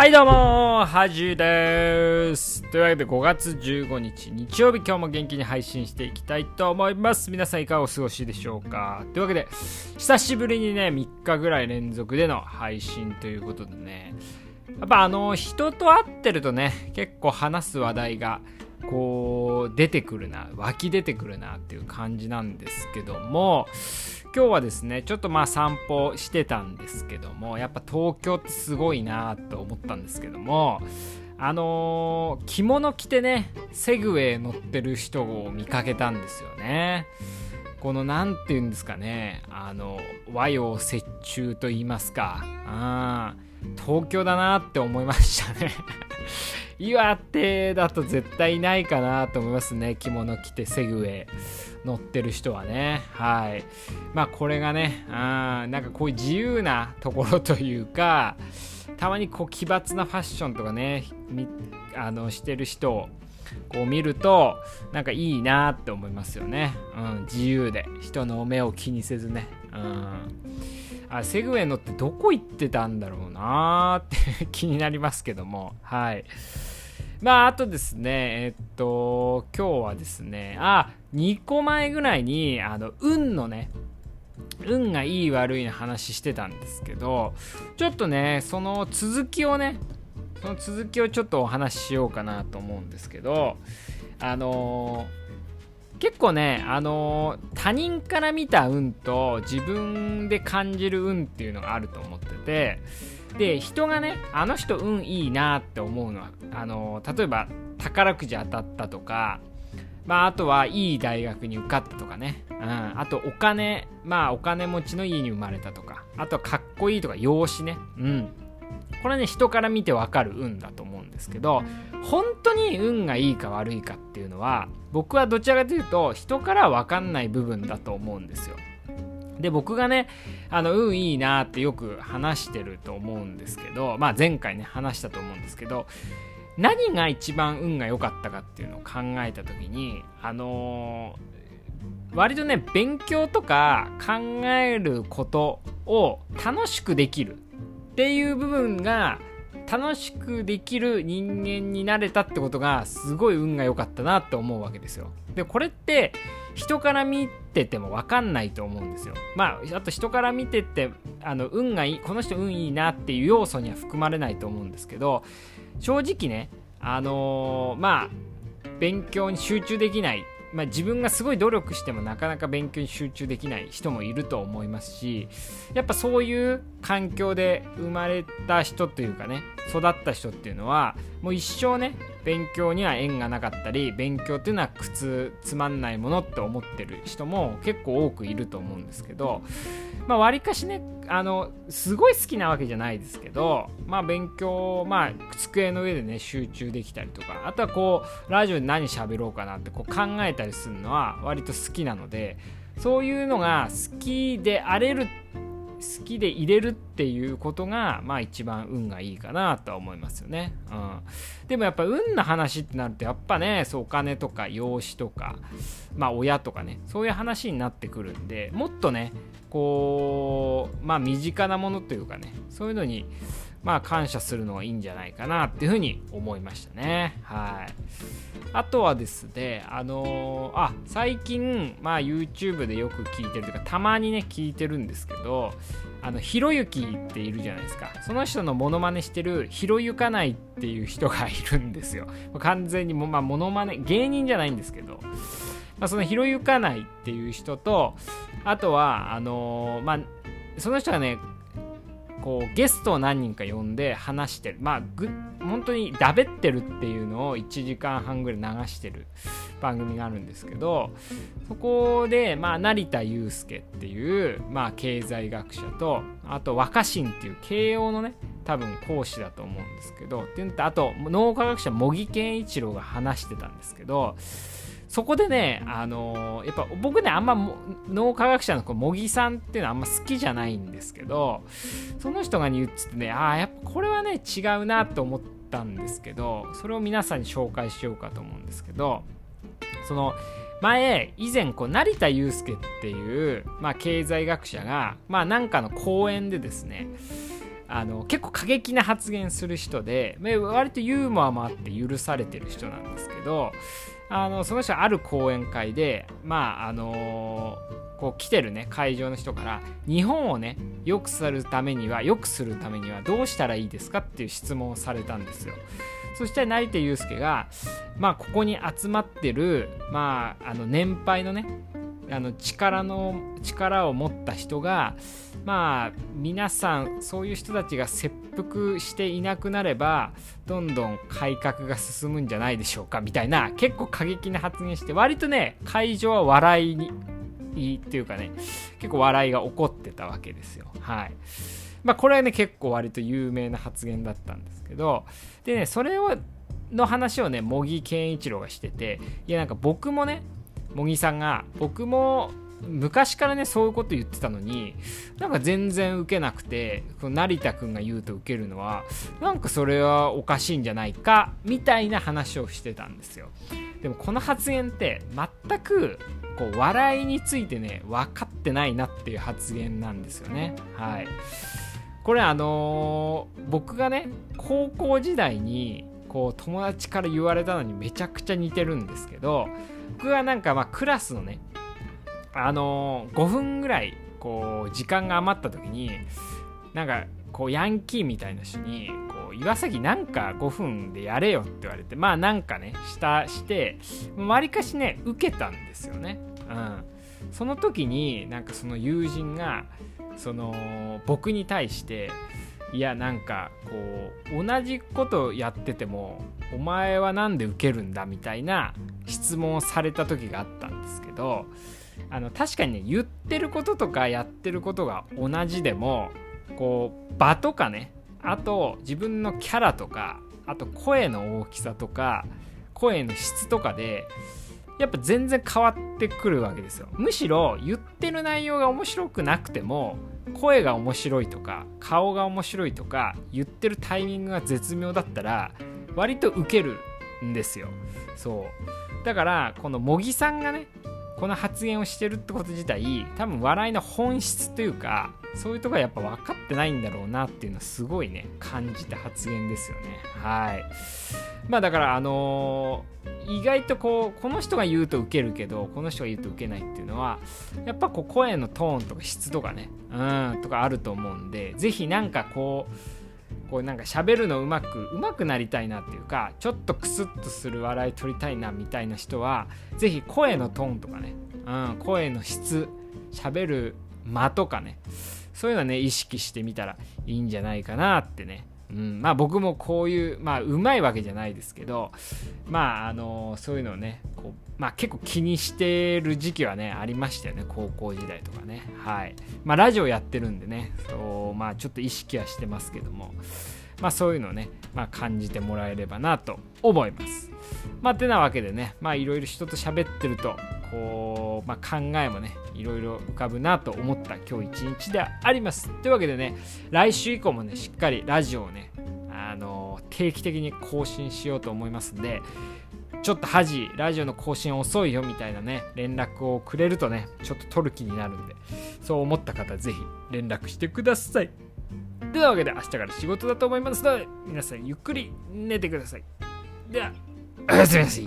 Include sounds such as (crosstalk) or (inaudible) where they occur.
はいどうもはじです。というわけで5月15日日曜日今日も元気に配信していきたいと思います。皆さんいかがお過ごしでしょうか？というわけで久しぶりにね3日ぐらい連続での配信ということでねやっぱあの人と会ってるとね結構話す話題がこう出てくるな湧き出てくるなっていう感じなんですけども今日はですねちょっとまあ散歩してたんですけどもやっぱ東京ってすごいなと思ったんですけどもあのー、着物着てねセグウェイ乗ってる人を見かけたんですよね。この何て言うんですかねあの和洋折衷と言いますか。あ東京だなって思いましたね。(laughs) 岩手だと絶対ないかなと思いますね。着物着てセグウェイ乗ってる人はね。はい。まあこれがねあなんかこういう自由なところというかたまにこう奇抜なファッションとかねあのしてる人をこう見るとなんかいいなって思いますよね、うん、自由で。人の目を気にせずね、うん、あセグウェイ乗ってどこ行ってたんだろうなって (laughs) 気になりますけども。はい。まあ、あとですね、えっと、今日はですね、あ、2個前ぐらいに、あの、運のね、運がいい悪いの話してたんですけど、ちょっとね、その続きをね、その続きをちょっとお話ししようかなと思うんですけど、あのー、結構ね、あのー、他人から見た運と自分で感じる運っていうのがあると思ってて、で人がねあの人運いいなって思うのはあの例えば宝くじ当たったとかまあ、あとはいい大学に受かったとかね、うん、あとお金まあお金持ちの家に生まれたとか。あとはかっこいいとか容姿ね。うん。これね人から見てわかる運だと思うんですけど本当に運がいいか悪いかっていうのは僕はどちらかというと人からは分かんない部分だと思うんですよ。で、僕がね、あの、運いいなってよく話してると思うんですけど、まあ前回ね、話したと思うんですけど、何が一番運が良かったかっていうのを考えた時に、あのー、割とね、勉強とか考えることを楽しくできるっていう部分が楽しくできる人間になれたってことがすごい運が良かったなって思うわけですよ。で、これって人から見てても分かんないと思うんですよ。まあ、あと人から見てて、あの、運がいい、この人運いいなっていう要素には含まれないと思うんですけど、正直ね、あのー、まあ、勉強に集中できないまあ、自分がすごい努力してもなかなか勉強に集中できない人もいると思いますしやっぱそういう環境で生まれた人というかね育った人っていうのはもう一生ね勉強には縁がなかったり勉強っていうのは苦痛つまんないものって思ってる人も結構多くいると思うんですけどまあ割かしねあのすごい好きなわけじゃないですけどまあ勉強まあ机の上でね集中できたりとかあとはこうラジオで何喋ろうかなってこう考えたりするのは割と好きなのでそういうのが好きであれるって好きで入れるっていうことがまあ一番運がいいかなとは思いますよね、うん、でもやっぱ運の話ってなるとやっぱねそうお金とか養子とかまあ親とかねそういう話になってくるんでもっとねこうまあ身近なものというかねそういうのにまあ感謝するのがいいんじゃないかなっていうふうに思いましたね。はい。あとはですねあのー、あ最近まあ YouTube でよく聞いてるというかたまにね聞いてるんですけどあのひろゆきっているじゃないですか。その人のモノマネしてるひろゆかないっていう人がいるんですよ。完全にもまあモノマネ芸人じゃないんですけど。まあ、そのひろゆかないっていう人とあとはあのー、まあその人がねこうゲストを何人か呼んで話してる。まあぐ本当にだべってるっていうのを1時間半ぐらい流してる番組があるんですけどそこで、まあ、成田悠介っていう、まあ、経済学者とあと若新っていう慶応のね多分講師だと思うんですけどっていうのとあと脳科学者茂木健一郎が話してたんですけどそこでね、あのー、やっぱ僕ね、あんま脳科学者の茂木さんっていうのはあんま好きじゃないんですけど、その人が言っててね、ああ、やっぱこれはね、違うなと思ったんですけど、それを皆さんに紹介しようかと思うんですけど、その、前、以前、こう、成田悠介っていう、まあ、経済学者が、まあ、なんかの講演でですね、あの結構過激な発言する人で割とユーモアもあって許されてる人なんですけどあのその人はある講演会でまああのこう来てるね会場の人から日本をね良くするためには良くするためにはどうしたらいいですかっていう質問をされたんですよ。そして成田悠介がまあここに集まってるまああの年配のねあの力の力を持った人がまあ皆さんそういう人たちが切腹していなくなればどんどん改革が進むんじゃないでしょうかみたいな結構過激な発言して割とね会場は笑いにいいっていうかね結構笑いが起こってたわけですよ。はい。まあこれはね結構割と有名な発言だったんですけどでねそれをの話をね茂木健一郎がしてていやなんか僕もね茂木さんが僕も昔からねそういうこと言ってたのになんか全然受けなくて成田君が言うと受けるのはなんかそれはおかしいんじゃないかみたいな話をしてたんですよ。でもこの発言って全くこう笑いについてね分かってないなっていう発言なんですよね。はい。これあのー、僕がね高校時代にこう友達から言われたのにめちゃくちゃ似てるんですけど僕はなんかまあクラスのねあのー、5分ぐらいこう時間が余った時になんかこうヤンキーみたいな人にこう岩崎なんか5分でやれよって言われてまあなんかねしたしてわりかしね受けたんですよね。うん、その時になんかその友人がその僕に対していやなんかこう同じことやっててもお前は何で受けるんだみたいな質問をされた時があったんですけどあの確かにね言ってることとかやってることが同じでもこう場とかねあと自分のキャラとかあと声の大きさとか声の質とかでやっぱ全然変わってくるわけですよ。むしろ言ってる内容が面白くなくても声が面白いとか顔が面白いとか言ってるタイミングが絶妙だったら割とウケるんですよ。そう。だからこの茂木さんがねこの発言をしてるってこと自体多分笑いの本質というかそういうとこはやっぱ分かってないんだろうなっていうのはすごいね感じた発言ですよね。はい。まあだからあのー、意外とこうこの人が言うとウケるけどこの人が言うとウケないっていうのはやっぱこう声のトーンとか質とかねうんとかあると思うんで是非なんかこうこうなんか喋るのうまくうまくなりたいなっていうかちょっとクスッとする笑い取りたいなみたいな人は是非声のトーンとかね、うん、声の質喋る間とかね。そういうのはね意識してみたらいいんじゃないかなってね。うん、まあ僕もこういうまあうまいわけじゃないですけどまああのそういうのをねこうまあ結構気にしてる時期はねありましたよね高校時代とかね。はい。まあラジオやってるんでねそうまあちょっと意識はしてますけどもまあそういうのをね、まあ、感じてもらえればなと思います。まあてなわけでねまあいろいろ人と喋ってるとこう、まあ、考えもねいろいろ浮かぶなと思った今日一日であります。というわけでね来週以降もねしっかりラジオをねあの定期的に更新しようと思いますんでちょっと恥ラジオの更新遅いよみたいなね連絡をくれるとねちょっと取る気になるんでそう思った方ぜひ連絡してください。というわけで明日から仕事だと思いますので皆さんゆっくり寝てください。では。おやすみなさい